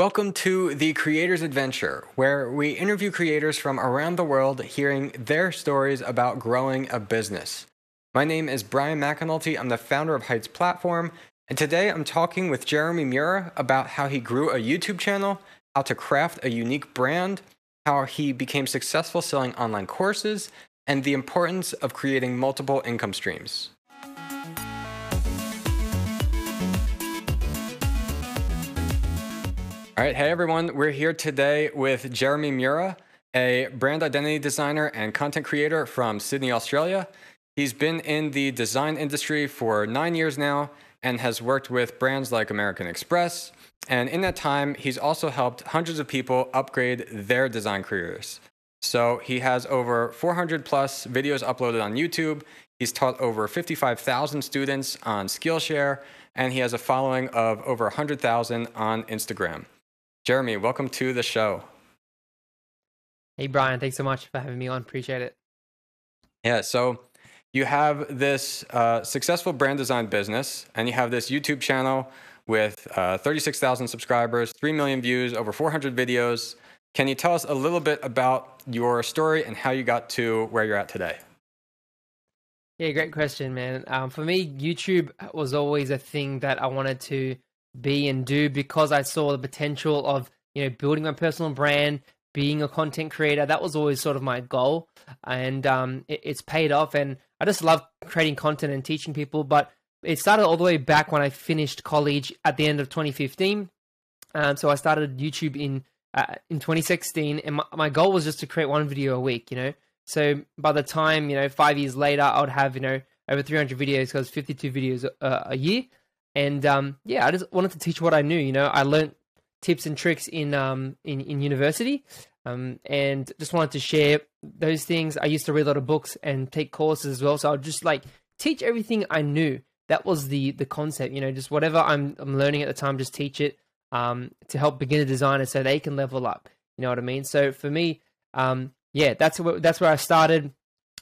Welcome to The Creator's Adventure, where we interview creators from around the world hearing their stories about growing a business. My name is Brian McAnulty. I'm the founder of Heights Platform, and today I'm talking with Jeremy Mura about how he grew a YouTube channel, how to craft a unique brand, how he became successful selling online courses, and the importance of creating multiple income streams. All right, hey everyone, we're here today with Jeremy Mura, a brand identity designer and content creator from Sydney, Australia. He's been in the design industry for nine years now and has worked with brands like American Express. And in that time, he's also helped hundreds of people upgrade their design careers. So he has over 400 plus videos uploaded on YouTube. He's taught over 55,000 students on Skillshare, and he has a following of over 100,000 on Instagram. Jeremy, welcome to the show. Hey, Brian, thanks so much for having me on. Appreciate it. Yeah, so you have this uh, successful brand design business, and you have this YouTube channel with uh, 36,000 subscribers, 3 million views, over 400 videos. Can you tell us a little bit about your story and how you got to where you're at today? Yeah, great question, man. Um, for me, YouTube was always a thing that I wanted to be and do because I saw the potential of you know building my personal brand, being a content creator. That was always sort of my goal, and um, it, it's paid off. And I just love creating content and teaching people. But it started all the way back when I finished college at the end of 2015. Um, so I started YouTube in uh, in 2016, and my, my goal was just to create one video a week. You know, so by the time you know five years later, I would have you know over 300 videos because 52 videos a, a year. And um, yeah, I just wanted to teach what I knew. You know, I learned tips and tricks in um, in, in university, um, and just wanted to share those things. I used to read a lot of books and take courses as well, so I'd just like teach everything I knew. That was the the concept. You know, just whatever I'm I'm learning at the time, just teach it um, to help beginner designers so they can level up. You know what I mean? So for me, um, yeah, that's where that's where I started.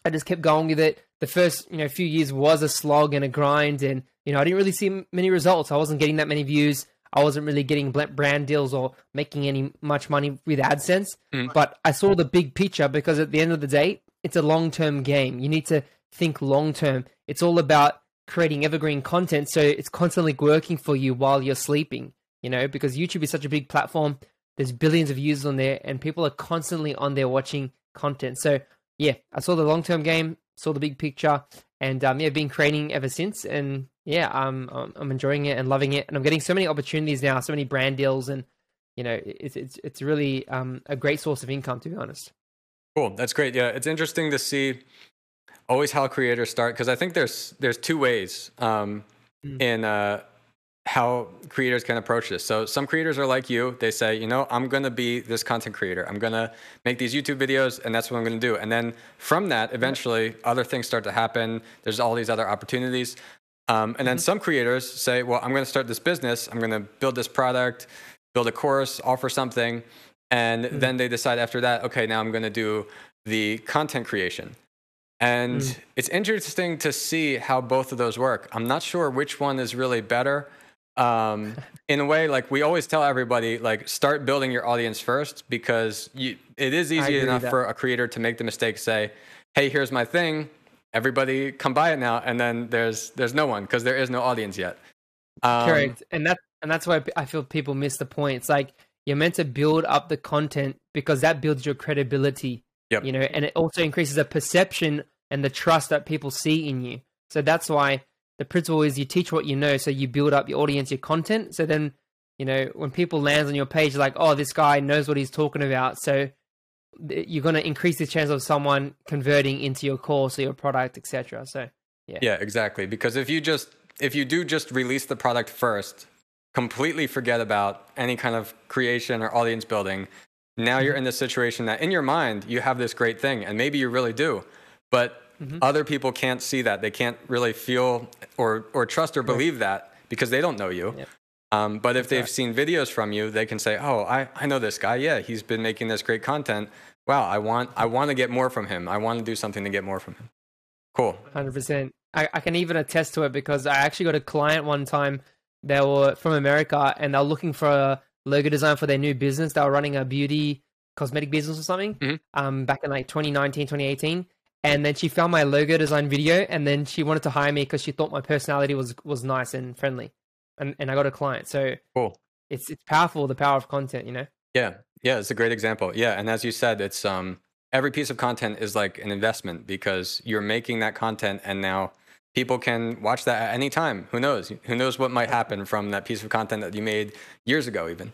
I just kept going with it. The first you know few years was a slog and a grind, and you know, I didn't really see many results. I wasn't getting that many views. I wasn't really getting brand deals or making any much money with AdSense. Mm. But I saw the big picture because at the end of the day, it's a long term game. You need to think long term. It's all about creating evergreen content so it's constantly working for you while you're sleeping, you know, because YouTube is such a big platform. There's billions of users on there and people are constantly on there watching content. So, yeah, I saw the long term game, saw the big picture, and um, yeah, been creating ever since. And yeah, I'm I'm enjoying it and loving it, and I'm getting so many opportunities now, so many brand deals, and you know, it's it's it's really um, a great source of income, to be honest. Cool, that's great. Yeah, it's interesting to see always how creators start because I think there's there's two ways um, mm. in uh, how creators can approach this. So some creators are like you. They say, you know, I'm going to be this content creator. I'm going to make these YouTube videos and that's what I'm going to do. And then from that, eventually other things start to happen. There's all these other opportunities. Um, and then mm-hmm. some creators say, well, I'm going to start this business. I'm going to build this product, build a course, offer something. And mm-hmm. then they decide after that, okay, now I'm going to do the content creation. And mm. it's interesting to see how both of those work. I'm not sure which one is really better um, in a way, like we always tell everybody, like start building your audience first because you, it is easy enough for a creator to make the mistake, say, "Hey, here's my thing, everybody come buy it now," and then there's there's no one because there is no audience yet. Um, Correct, and that and that's why I feel people miss the point. It's like you're meant to build up the content because that builds your credibility. Yep. You know, and it also increases the perception and the trust that people see in you. So that's why the principle is you teach what you know, so you build up your audience, your content. So then, you know, when people lands on your page, like, oh, this guy knows what he's talking about. So you're going to increase the chance of someone converting into your course or your product, etc. So yeah, yeah, exactly. Because if you just if you do just release the product first, completely forget about any kind of creation or audience building. Now you're mm-hmm. in the situation that in your mind you have this great thing, and maybe you really do, but Mm-hmm. Other people can't see that. They can't really feel or or trust or believe right. that because they don't know you. Yep. Um, but if exactly. they've seen videos from you, they can say, "Oh, I, I know this guy. Yeah, he's been making this great content. Wow, I want I want to get more from him. I want to do something to get more from him." Cool. Hundred percent. I, I can even attest to it because I actually got a client one time. They were from America and they're looking for a logo design for their new business. They were running a beauty cosmetic business or something Mhm. um, back in like 2019, 2018. And then she found my logo design video, and then she wanted to hire me because she thought my personality was was nice and friendly, and and I got a client. So Cool. it's it's powerful, the power of content, you know. Yeah, yeah, it's a great example. Yeah, and as you said, it's um every piece of content is like an investment because you're making that content, and now people can watch that at any time. Who knows? Who knows what might happen from that piece of content that you made years ago, even.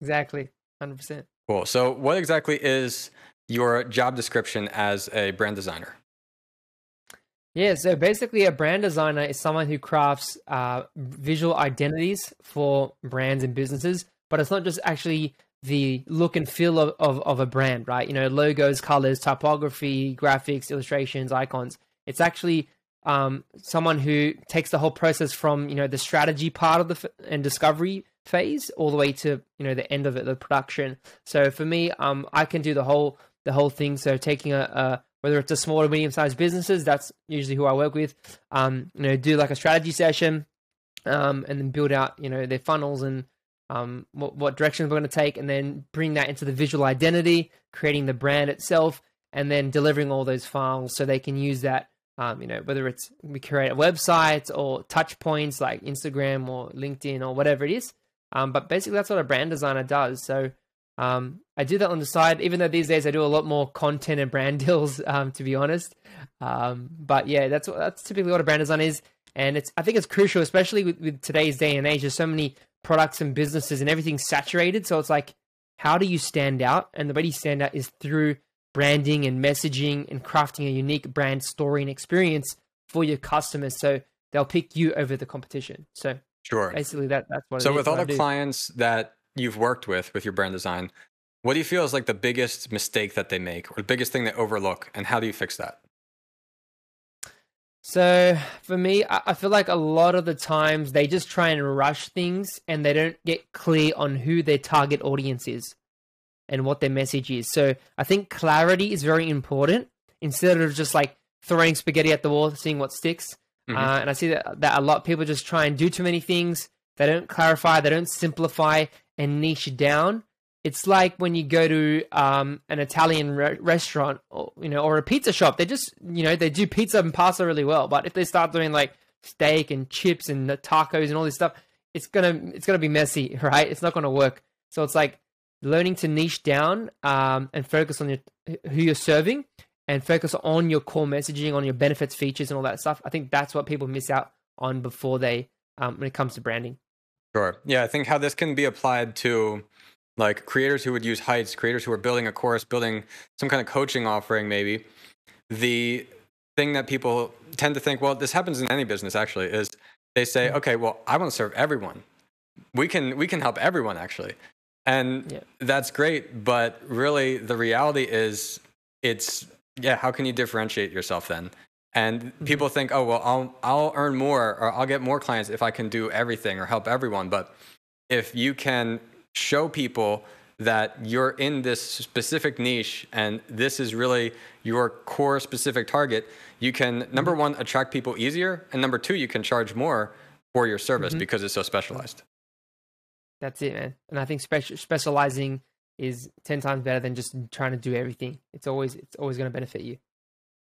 Exactly, hundred percent. Cool. So, what exactly is your job description as a brand designer? Yeah, so basically, a brand designer is someone who crafts uh, visual identities for brands and businesses, but it's not just actually the look and feel of, of, of a brand, right? You know, logos, colors, typography, graphics, illustrations, icons. It's actually um, someone who takes the whole process from you know the strategy part of the f- and discovery phase all the way to you know the end of it, the production. So for me, um, I can do the whole the whole thing. So taking a, a whether it's a small or medium sized businesses, that's usually who I work with. Um, you know, do like a strategy session, um, and then build out you know their funnels and um, what, what directions we're going to take, and then bring that into the visual identity, creating the brand itself, and then delivering all those files so they can use that. Um, you know, whether it's we create a website or touch points like Instagram or LinkedIn or whatever it is. Um, but basically, that's what a brand designer does. So um, I do that on the side, even though these days I do a lot more content and brand deals, um, to be honest. Um, but yeah, that's that's typically what a brand design is, and it's I think it's crucial, especially with, with today's day and age. There's so many products and businesses, and everything's saturated. So it's like, how do you stand out? And the way you stand out is through branding and messaging and crafting a unique brand story and experience for your customers, so they'll pick you over the competition. So Sure. basically, that that's what. it So, with all the clients that you've worked with with your brand design, what do you feel is like the biggest mistake that they make or the biggest thing they overlook, and how do you fix that? So for me, I feel like a lot of the times they just try and rush things and they don't get clear on who their target audience is and what their message is. So I think clarity is very important instead of just like throwing spaghetti at the wall, seeing what sticks. Mhm. Uh, and I see that, that a lot of people just try and do too many things. They don't clarify, they don't simplify and niche down. It's like when you go to um, an Italian re- restaurant, or, you know, or a pizza shop. They just, you know, they do pizza and pasta really well. But if they start doing like steak and chips and tacos and all this stuff, it's gonna it's gonna be messy, right? It's not gonna work. So it's like learning to niche down um, and focus on your who you're serving and focus on your core messaging, on your benefits, features, and all that stuff. I think that's what people miss out on before they um, when it comes to branding. Sure. Yeah, I think how this can be applied to like creators who would use heights, creators who are building a course, building some kind of coaching offering, maybe. The thing that people tend to think, well, this happens in any business actually, is they say, Mhm. okay, well, I want to serve everyone. We can we can help everyone actually. And Yeah. that's great, but really the reality is it's yeah, how can you differentiate yourself then? And people think, oh well, I'll I'll earn more or I'll get more clients if I can do everything or help everyone. But if you can show people that you're in this specific niche and this is really your core specific target, you can number one attract people easier, and number two, you can charge more for your service Mhm. because it's so specialized. That's it, man. And I think speci- specializing is ten times better than just trying to do everything. It's always it's always going to benefit you.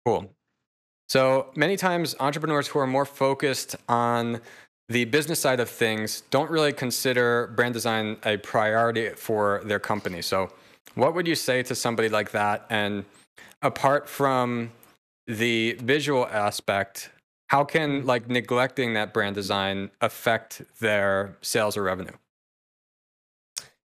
Cool. So many times, entrepreneurs who are more focused on the business side of things don't really consider brand design a priority for their company. So, what would you say to somebody like that? And apart from the visual aspect, how can like neglecting that brand design affect their sales or revenue?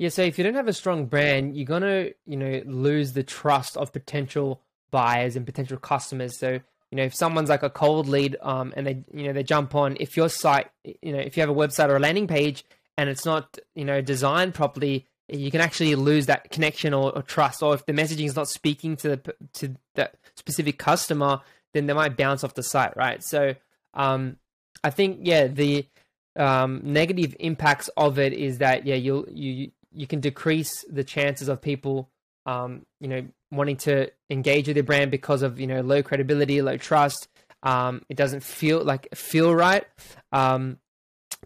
Yeah, so if you don't have a strong brand, you're gonna, you know, lose the trust of potential buyers and potential customers. So, you know, if someone's like a cold lead, um, and they, you know, they jump on, if your site, you know, if you have a website or a landing page and it's not, you know, designed properly, you can actually lose that connection or, or trust. Or if the messaging is not speaking to the to that specific customer, then they might bounce off the site, right? So, um, I think yeah, the um, negative impacts of it is that yeah, you'll you you can decrease the chances of people um, you know wanting to engage with your brand because of you know low credibility, low trust. Um, it doesn't feel like feel right. Um,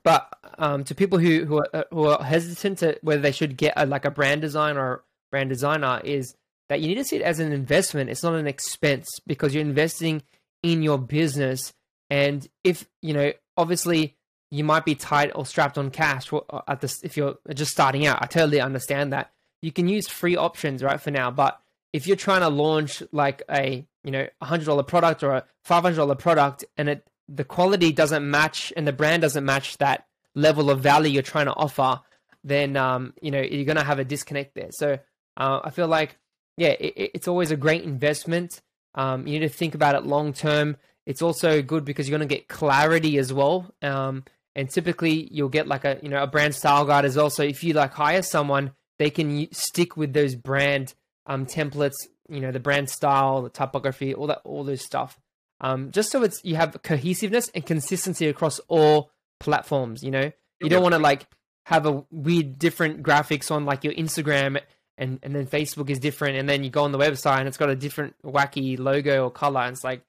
but um, to people who who are, who are hesitant to whether they should get a, like a brand design or brand designer is that you need to see it as an investment. It's not an expense because you're investing in your business. And if you know, obviously, you might be tight or strapped on cash uh, at this if you're just starting out. I totally understand that. You can use free options right for now, but if you're trying to launch like a you know a hundred dollar product or a five hundred dollar product and it the quality doesn't match and the brand doesn't match that level of value you're trying to offer, then um, you know you're gonna have a disconnect there. So uh, I feel like yeah, it, it's always a great investment. Um, you need to think about it long term. It's also good because you're gonna get clarity as well. Um, and typically you'll get like a you know a brand style guide as well. So if you like hire someone, they can stick with those brand um, templates, you know, the brand style, the typography, all that, all those stuff. Um, just so it's you have cohesiveness and consistency across all platforms. You know, you don't want to like have a weird different graphics on like your Instagram and and then Facebook is different, and then you go on the website and it's got a different wacky logo or color. And it's like,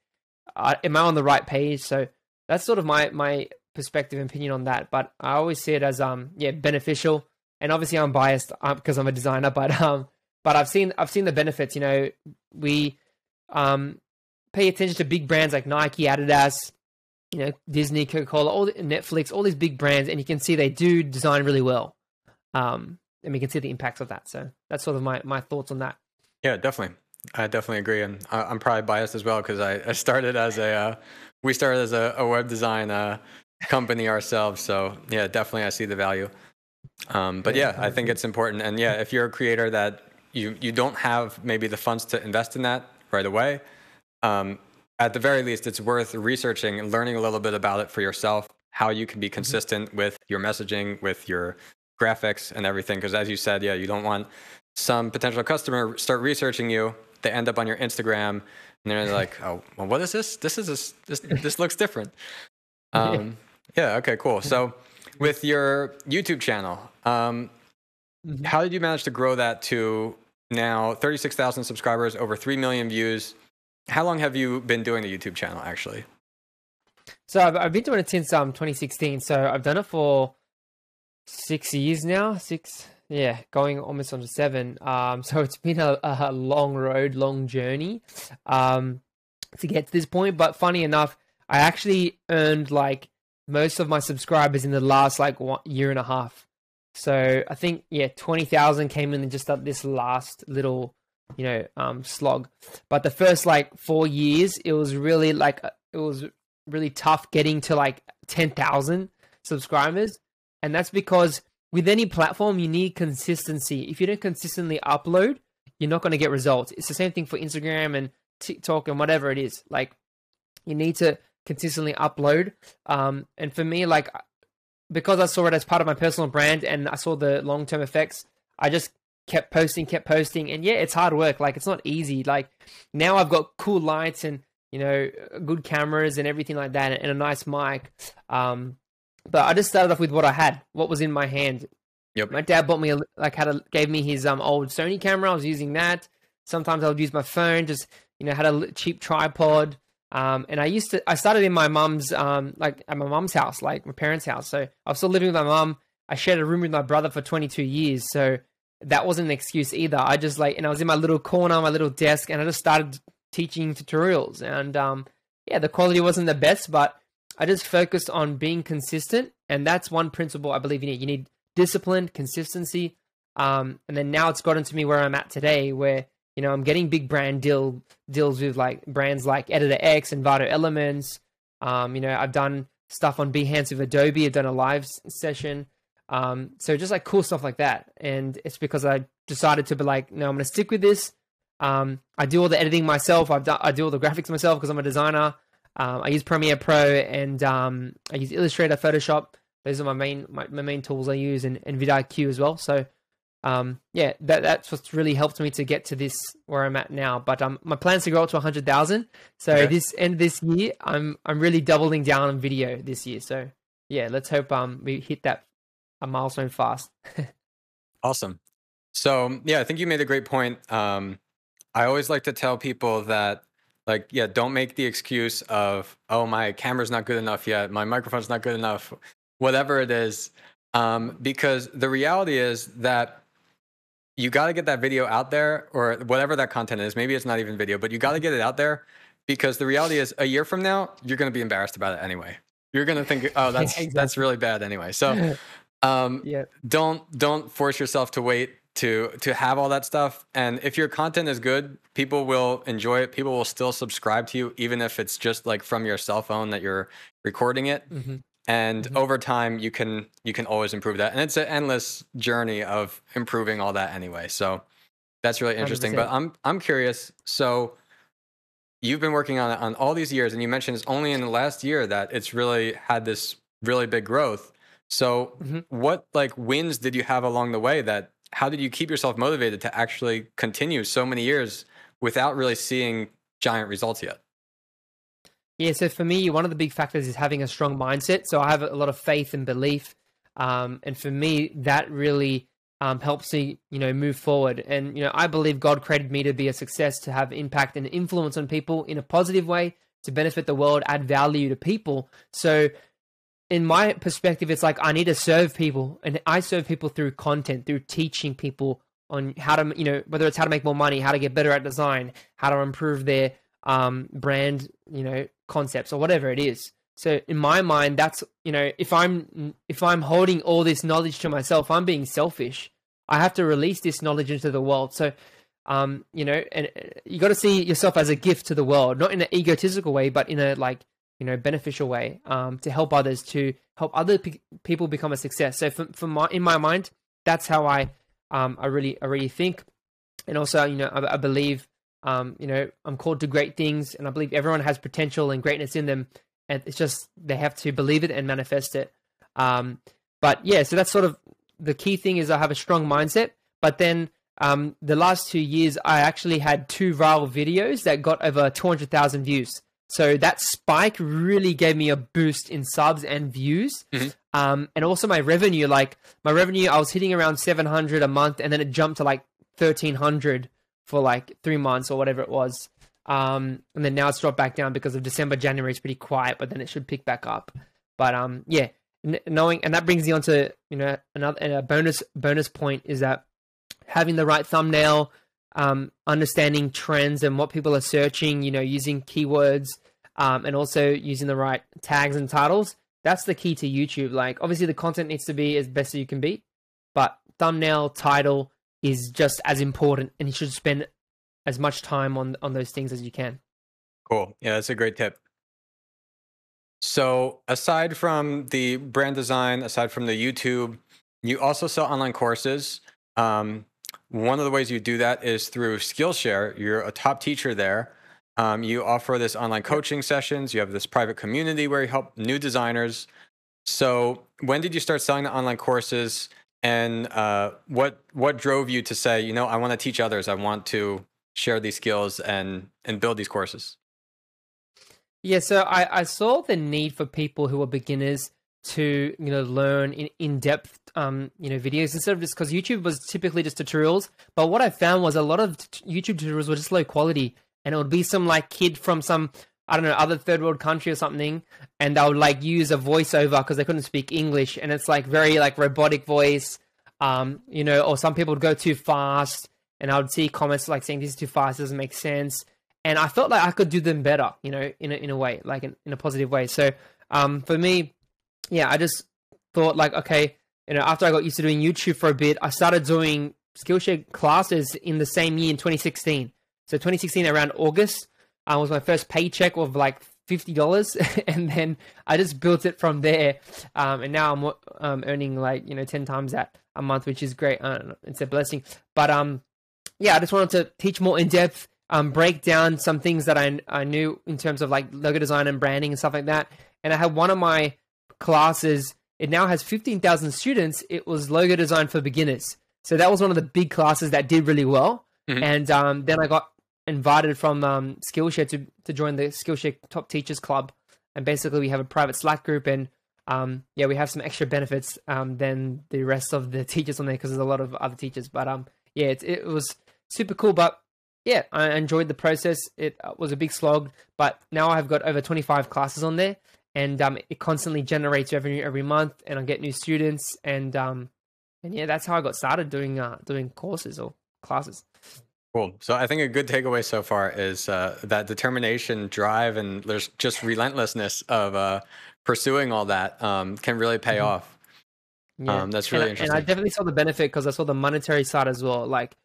uh, am I on the right page? So that's sort of my my perspective and opinion on that. But I always see it as um yeah beneficial. And obviously I'm biased because uh, I'm a designer, but um but I've seen I've seen the benefits. You know, we um pay attention to big brands like Nike, Adidas, you know, Disney, Coca Cola, all the, Netflix, all these big brands, and you can see they do design really well. Um, and we can see the impacts of that. So that's sort of my my thoughts on that. Yeah, definitely. I definitely agree, and I'm probably biased as well because I, I, started as a uh, we started as a, a web design uh, company ourselves. So yeah, definitely I see the value. Um, but yeah, I think it's important, and yeah, if you're a creator that you you don't have maybe the funds to invest in that right away, um, at the very least, it's worth researching and learning a little bit about it for yourself, how you can be mm-hmm. consistent mm-hmm. with your messaging, with your graphics and everything. Because as you said, yeah, you don't want some potential customer start researching you. They end up on your Instagram and they're like, "Oh, well, what is this? This is this this, this looks different." Um, yeah. Okay. Cool. So, with your YouTube channel, um. How did you manage to grow that to now 36,000 subscribers, over 3 million views? How long have you been doing the YouTube channel actually? So I've, I've been doing it since um 2016. So I've done it for six years now. Six, yeah, going almost on to seven. Um, so it's been a, a long road, long journey, um, to get to this point. But funny enough, I actually earned like most of my subscribers in the last like one year and a half. So I think yeah, twenty thousand came in just at this last little you know um slog. But the first like four years it was really like uh, it was really tough getting to like 10,000 subscribers. And that's because with any platform you need consistency. If you don't consistently upload you're not going to get results. It's the same thing for Instagram and TikTok and whatever it is. Like you need to consistently upload. Um and for me like because I saw it as part of my personal brand and I saw the long-term effects I just kept posting, kept posting, and yeah, it's hard work. Like it's not easy. Like now I've got cool lights and you know good cameras and everything like that, and a nice mic. Um, but I just started off with what I had, what was in my hand. Yep. My dad bought me a, like had a gave me his um old Sony camera. I was using that. Sometimes I would use my phone. Just you know had a cheap tripod. Um, and I used to I started in my mom's um like at my mom's house, like my parents' house. So I was still living with my mom. I shared a room with my brother for 22 years. So that wasn't an excuse either. I just like, and I was in my little corner, my little desk, and I just started teaching tutorials. And um, yeah, the quality wasn't the best, but I just focused on being consistent. And that's one principle I believe you need. You need discipline, consistency. Um, and then now it's gotten to me where I'm at today, where you know I'm getting big brand deal deals with like brands like Editor X and Envato Elements. Um, you know, I've done stuff on Behance with Adobe. I've done a live session. Um, so just like cool stuff like that. And it's because I decided to be like, no, I'm going to stick with this. Um, I do all the editing myself. I've done, I do all the graphics myself because I'm a designer. Um, I use Premiere Pro and um, I use Illustrator, Photoshop. Those are my main my, my main tools I use, and, and vidIQ as well. So um, yeah, that that's what's really helped me to get to this where I'm at now. But um, my plans to grow up to 100,000. So okay. this end this year, I'm I'm really doubling down on video this year. So yeah, let's hope um we hit that a milestone fast. awesome. So yeah, I think you made a great point. Um, I always like to tell people that like yeah, don't make the excuse of oh my camera's not good enough yet, my microphone's not good enough. whatever it is. Um, because the reality is that you got to get that video out there or whatever that content is. Maybe it's not even video, but you got to get it out there because the reality is a year from now, you're going to be embarrassed about it anyway. You're going to think, oh, that's, exactly. that's really bad anyway. So, um, yeah. don't, don't force yourself to wait to, to have all that stuff. And if your content is good, people will enjoy it. People will still subscribe to you, even if it's just like from your cell phone that you're recording it. Mm-hmm and mm-hmm. over time you can you can always improve that and it's an endless journey of improving all that anyway so that's really interesting 100%. but i'm i'm curious so you've been working on it on all these years and you mentioned it's only in the last year that it's really had this really big growth so mm-hmm. what like wins did you have along the way that how did you keep yourself motivated to actually continue so many years without really seeing giant results yet yeah, so for me, one of the big factors is having a strong mindset. So I have a lot of faith and belief, um, and for me, that really um, helps me, you know, move forward. And you know, I believe God created me to be a success, to have impact and influence on people in a positive way, to benefit the world, add value to people. So, in my perspective, it's like I need to serve people, and I serve people through content, through teaching people on how to, you know, whether it's how to make more money, how to get better at design, how to improve their um, brand, you know, concepts or whatever it is. So in my mind, that's you know, if I'm if I'm holding all this knowledge to myself, I'm being selfish. I have to release this knowledge into the world. So, um, you know, and uh, you got to see yourself as a gift to the world, not in an egotistical way, but in a like you know beneficial way, um, to help others, to help other pe- people become a success. So, for, for my in my mind, that's how I um I really I really think, and also you know I, I believe um, you know, I'm called to great things, and I believe everyone has potential and greatness in them, and it's just they have to believe it and manifest it. Um, but yeah, so that's sort of the key thing is I have a strong mindset. But then um, the last two years, I actually had two viral videos that got over 200,000 views. So that spike really gave me a boost in subs and views. Mm-hmm. Um, and also my revenue, like my revenue, I was hitting around 700 a month and then it jumped to like 1300 for like three months or whatever it was. Um, and then now it's dropped back down because of December, January is pretty quiet, but then it should pick back up. But um, yeah, n- knowing and that brings me on to you know another a bonus bonus point is that having the right thumbnail, um, understanding trends and what people are searching, you know, using keywords, um, and also using the right tags and titles. That's the key to YouTube. Like obviously the content needs to be as best as you can be, but thumbnail, title, is just as important, and you should spend as much time on on those things as you can. Cool. Yeah, that's a great tip. So, aside from the brand design, aside from the YouTube, you also sell online courses. Um, one of the ways you do that is through Skillshare. You're a top teacher there. Um, you offer this online coaching sessions. You have this private community where you help new designers. So, when did you start selling the online courses? And uh, what what drove you to say, you know, I want to teach others. I want to share these skills and and build these courses. Yeah, so I, I saw the need for people who are beginners to you know learn in, in depth um you know videos instead of just because YouTube was typically just tutorials. But what I found was a lot of YouTube tutorials were just low quality, and it would be some like kid from some I don't know, other third world country or something, and they'll like use a voiceover because they couldn't speak English, and it's like very like robotic voice, um, you know, or some people would go too fast, and I would see comments like saying this is too fast, doesn't make sense, and I felt like I could do them better, you know, in a, in a way, like in, in a positive way. So, um, for me, yeah, I just thought like, okay, you know, after I got used to doing YouTube for a bit, I started doing Skillshare classes in the same year in 2016. So 2016 around August uh, was my first paycheck of like fifty dollars, and then I just built it from there. Um, and now I'm um, earning like you know ten times that a month, which is great. it's a blessing. But um, yeah, I just wanted to teach more in depth, um, break down some things that I I knew in terms of like logo design and branding and stuff like that. And I had one of my classes. It now has fifteen thousand students. It was logo design for beginners. So that was one of the big classes that did really well. Mm-hmm. And um, then I got invited from um, Skillshare to, to join the Skillshare Top Teachers Club. And basically, we have a private Slack group, and um, yeah, we have some extra benefits um, than the rest of the teachers on there because there's a lot of other teachers. But um, yeah, it, it was super cool. But yeah, I enjoyed the process. It uh, was a big slog, but now I've got over 25 classes on there, and um, it constantly generates revenue every month, and I get new students, and um, and yeah, that's how I got started doing uh, doing courses or classes. Cool. So I think a good takeaway so far is uh, that determination, drive, and there's just relentlessness of uh, pursuing all that um, can really pay mm-hmm. off. Yeah. Um, that's really and, interesting. And I definitely saw the benefit because I saw the monetary side as well. Like,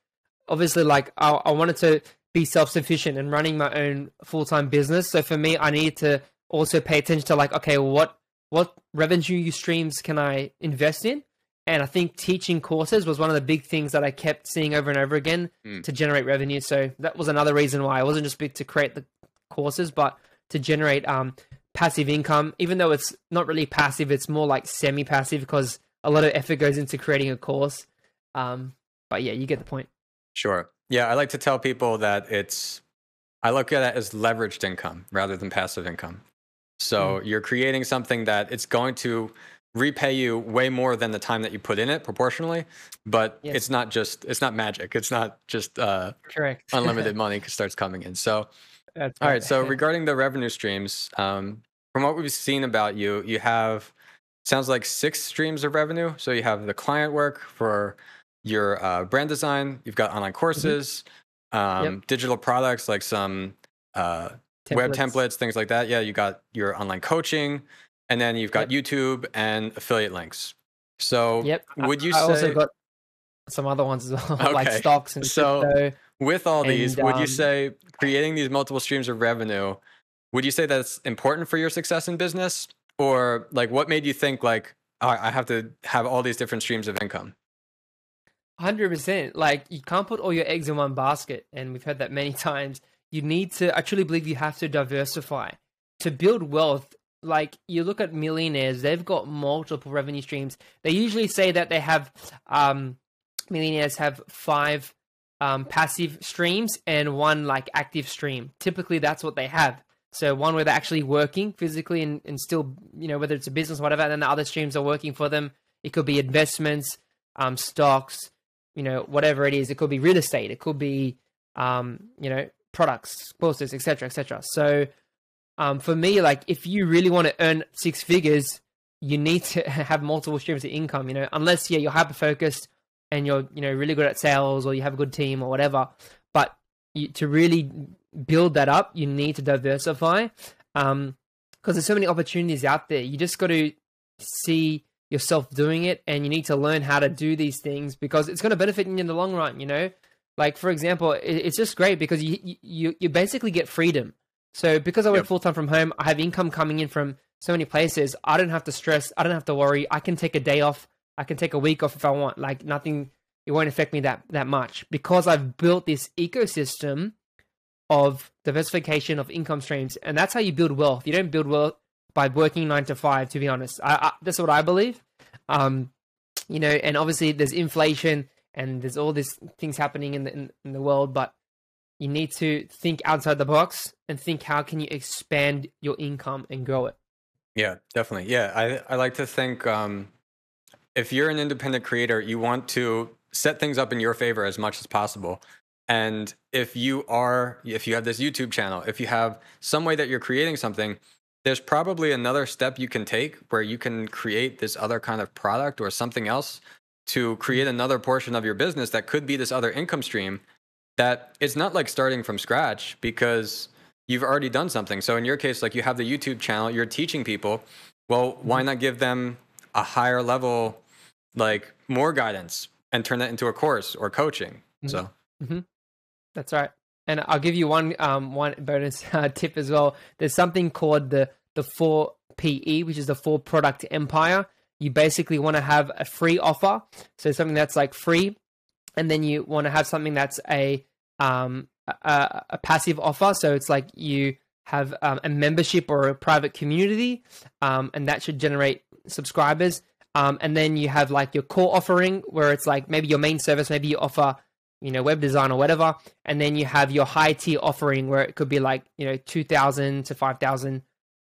obviously, like I, I wanted to be self sufficient and running my own full time business. So for me, I needed to also pay attention to like, okay, what what revenue streams can I invest in? And I think teaching courses was one of the big things that I kept seeing over and over again mm. to generate revenue. So that was another reason why I wasn't just big to create the courses, but to generate um, passive income. Even though it's not really passive, it's more like semi-passive because a lot of effort goes into creating a course. Um, but yeah, you get the point. Sure. Yeah, I like to tell people that it's. I look at it as leveraged income rather than passive income. So mm. you're creating something that it's going to repay you way more than the time that you put in it proportionally but yes. it's not just it's not magic it's not just uh correct unlimited money starts coming in so That's all right. right so regarding the revenue streams um from what we've seen about you you have sounds like six streams of revenue so you have the client work for your uh, brand design you've got online mm-hmm. courses mm-hmm. um, yep. digital products like some uh, templates. web templates things like that yeah you got your online coaching and then you've got yep. YouTube and affiliate links. So, yep. would you I, say? I also got some other ones as well, okay. like stocks and so. Crypto. With all these, and, would you um say creating these multiple streams of revenue? Would you say that's important for your success in business, or like what made you think like oh, I have to have all these different streams of income? Hundred percent. Like you can't put all your eggs in one basket, and we've heard that many times. You need to. I truly believe you have to diversify to build wealth like you look at millionaires, they've got multiple revenue streams. They usually say that they have um, millionaires have five um, passive streams and one like active stream. Typically, that's what they have. So one where they're actually working physically and, and still, you know, whether it's a business, whatever, and then the other streams are working for them. It could be investments, um, stocks, you know, whatever it is. It could be real estate. It could be, um, you know, products, courses, etc., etc. So um, for me, like if you really want to earn six figures, you need to have multiple streams of income. You know, unless yeah, you're hyper focused and you're you know really good at sales or you have a good team or whatever. But you, to really build that up, you need to diversify. Um, because there's so many opportunities out there. You just got to see yourself doing it, and you need to learn how to do these things because it's going to benefit you in the long run. You know, like for example, it's just great because you you you basically get freedom. So because I work yep. full time from home, I have income coming in from so many places. I don't have to stress. I don't have to worry. I can take a day off. I can take a week off if I want. Like nothing, it won't affect me that that much because I've built this ecosystem of diversification of income streams, and that's how you build wealth. You don't build wealth by working nine to five. To be honest, I, I, that's what I believe. Um, you know, and obviously there's inflation and there's all these things happening in the in, in the world, but you need to think outside the box and think how can you expand your income and grow it. Yeah definitely. Yeah i, I like to think um, if you're an independent creator you want to set things up in your favor as much as possible. And if you are if you have this youtube channel if you have some way that you're creating something there's probably another step you can take where you can create this other kind of product or something else to create another portion of your business that could be this other income stream that it's not like starting from scratch because you've already done something. So in your case, like you have the YouTube channel, you're teaching people. Well, why mm-hmm. not give them a higher level, like more guidance and turn that into a course or coaching? Mm-hmm. So mm-hmm. that's right. And I'll give you one um, one bonus uh, tip as well. There's something called the the four PE, which is the four product empire. You basically want to have a free offer, so something that's like free and then you want to have something that's a um, a, a, passive offer. So it's like you have um, a membership or a private community, um, and that should generate subscribers. Um, and then you have like your core offering, where it's like maybe your main service, maybe you offer you know web design or whatever, and then you have your high tier offering, where it could be like you know two thousand to five thousand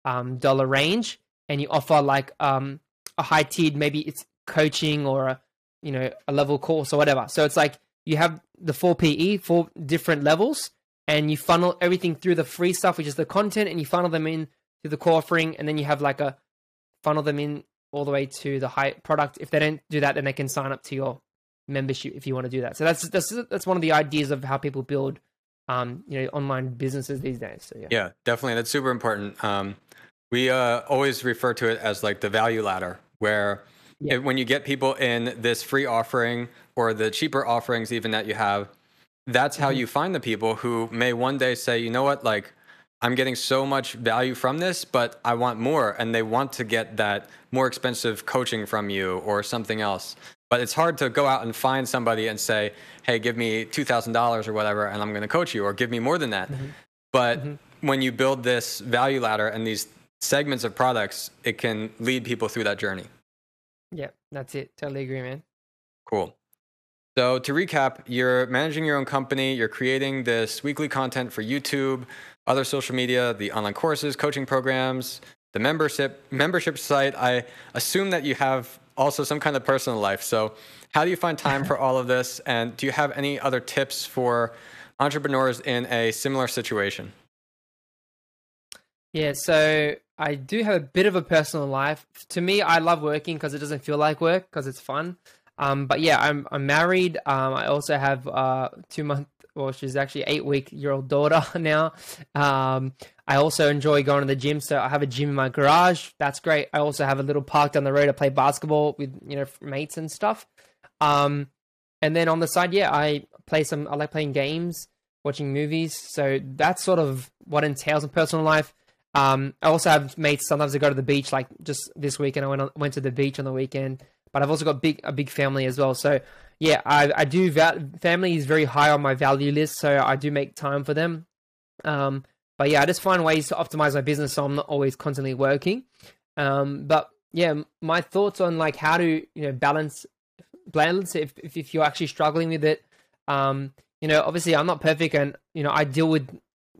um, dollar range, and you offer like um, a high tiered, maybe it's coaching or a you know a level course or whatever. So it's like you have the four PE, four different levels, and you funnel everything through the free stuff, which is the content, and you funnel them in to the core offering, and then you have like a funnel them in all the way to the high product. If they don't do that, then they can sign up to your membership if you want to do that. So that's that's that's one of the ideas of how people build um, you know, online businesses these days. So yeah. Yeah, definitely. That's super important. Um, we uh, always refer to it as like the value ladder, where yeah. when you get people in this free offering or the cheaper offerings even that you have, that's how mm-hmm. you find the people who may one day say, you know what, like I'm getting so much value from this, but I want more. And they want to get that more expensive coaching from you or something else. But it's hard to go out and find somebody and say, hey, give me $2,000 or whatever, and I'm going to coach you, or give me more than that. Mm-hmm. But mm-hmm. when you build this value ladder and these segments of products, it can lead people through that journey. Yeah, that's it. Totally agree, man. Cool. So to recap, you're managing your own company, you're creating this weekly content for YouTube, other social media, the online courses, coaching programs, the membership membership site. I assume that you have also some kind of personal life. So how do you find time for all of this and do you have any other tips for entrepreneurs in a similar situation? Yeah, so I do have a bit of a personal life. To me, I love working because it doesn't feel like work because it's fun. Um, but yeah, I'm I'm married. Um, I also have uh two month, well, she's actually eight week year old daughter now. Um, I also enjoy going to the gym, so I have a gym in my garage. That's great. I also have a little park down the road. I play basketball with you know mates and stuff. Um, and then on the side, yeah, I play some. I like playing games, watching movies. So that's sort of what entails a personal life. Um, I also have mates. Sometimes I go to the beach. Like just this weekend, I went on, went to the beach on the weekend but I've also got big a big family as well. So yeah, I, I do val- family is very high on my value list, so I do make time for them. Um, but yeah, I just find ways to optimize my business so I'm not always constantly working. Um, but yeah, my thoughts on like how to you know balance balance if if, if you're actually struggling with it. Um, you know, obviously I'm not perfect, and you know I deal with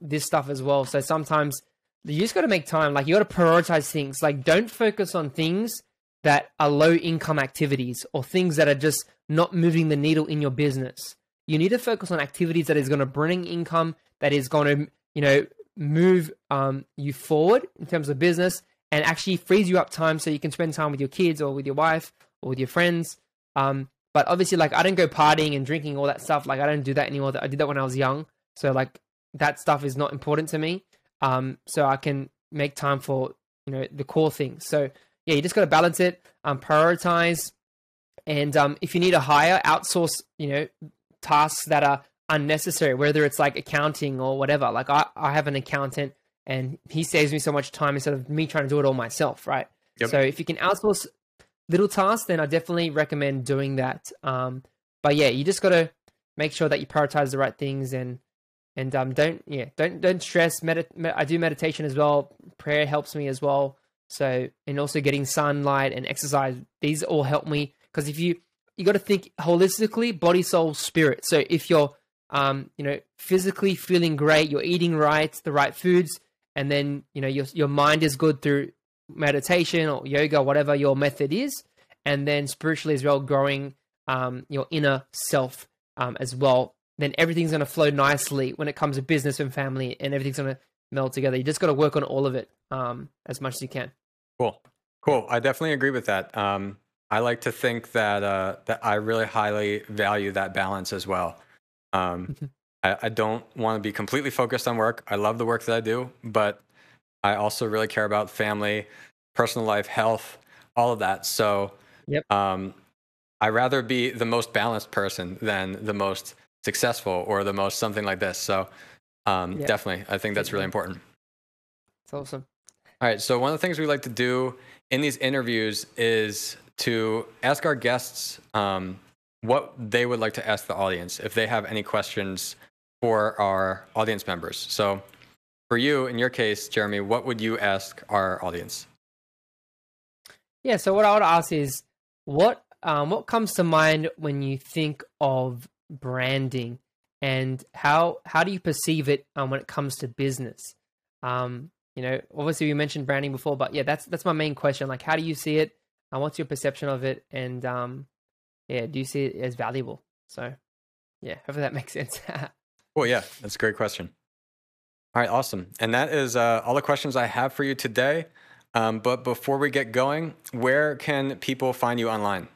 this stuff as well. So sometimes you just got to make time. Like you got to prioritize things. Like don't focus on things that are low income activities or things that are just not moving the needle in your business. You need to focus on activities that is going to bring income, that is going to, you know, move um, you forward in terms of business and actually frees you up time so you can spend time with your kids or with your wife or with your friends. Um, but obviously, like, I don't go partying and drinking all that stuff. Like, I don't do that anymore. I did that when I was young. So, like, that stuff is not important to me. Um, so I can make time for, you know, the core things. So, yeah, you just got to balance it, um, prioritize, and um, if you need to hire, outsource, you know, tasks that are unnecessary, whether it's like accounting or whatever. Like I, I have an accountant, and he saves me so much time instead of me trying to do it all myself, right? Yep. So if you can outsource little tasks, then I definitely recommend doing that. Um, but yeah, you just got to make sure that you prioritize the right things and and um, don't yeah don't don't stress. Medi- I do meditation as well. Prayer helps me as well. So, and also getting sunlight and exercise, these all help me because if you you got to think holistically, body, soul, spirit. So if you're um, you know, physically feeling great, you're eating right, the right foods, and then, you know, your your mind is good through meditation or yoga, whatever your method is, and then spiritually as well, growing um, your inner self um, as well, then everything's going to flow nicely when it comes to business and family, and everything's going to meld together. You just got to work on all of it um, as much as you can. Cool. Cool. I definitely agree with that. Um, I like to think that uh, that I really highly value that balance as well. Um, mm-hmm. I, I, don't want to be completely focused on work. I love the work that I do, but I also really care about family, personal life, health, all of that. So, yep. um, I rather be the most balanced person than the most successful or the most something like this. So, um, yep. definitely, I think that's really important. It's awesome. All right. So, one of the things we like to do in these interviews is to ask our guests um, what they would like to ask the audience if they have any questions for our audience members. So, for you, in your case, Jeremy, what would you ask our audience? Yeah. So, what I would ask is what um, what comes to mind when you think of branding, and how how do you perceive it um, when it comes to business? Um, you know, obviously we mentioned branding before, but yeah, that's that's my main question. Like, how do you see it? And what's your perception of it? And um, yeah, do you see it as valuable? So, yeah, hopefully that makes sense. well, yeah, that's a great question. All right, awesome. And that is uh, all the questions I have for you today. Um, but before we get going, where can people find you online?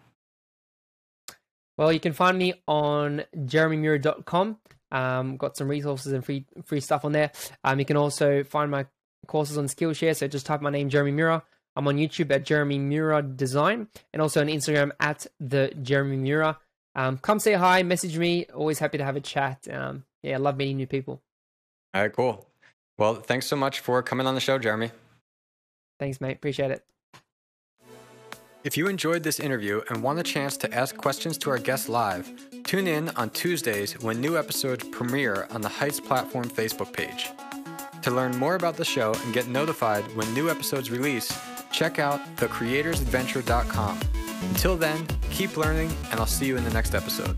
Well, you can find me on jeremymura.com. Um, got some resources and free free stuff on there. Um, you can also find my courses on Skillshare. So just type my name, Jeremy Mura. I'm on YouTube at Jeremy Mura Design and also on Instagram at the Jeremy Mura. Um, come say hi, message me. Always happy to have a chat. Um, yeah, I love meeting new people. All right, cool. Well, thanks so much for coming on the show, Jeremy. Thanks, mate. Appreciate it. If you enjoyed this interview and want a chance to ask questions to our guests live, tune in on Tuesdays when new episodes premiere on the Heights Platform Facebook page. To learn more about the show and get notified when new episodes release, check out thecreatorsadventure.com. Until then, keep learning, and I'll see you in the next episode.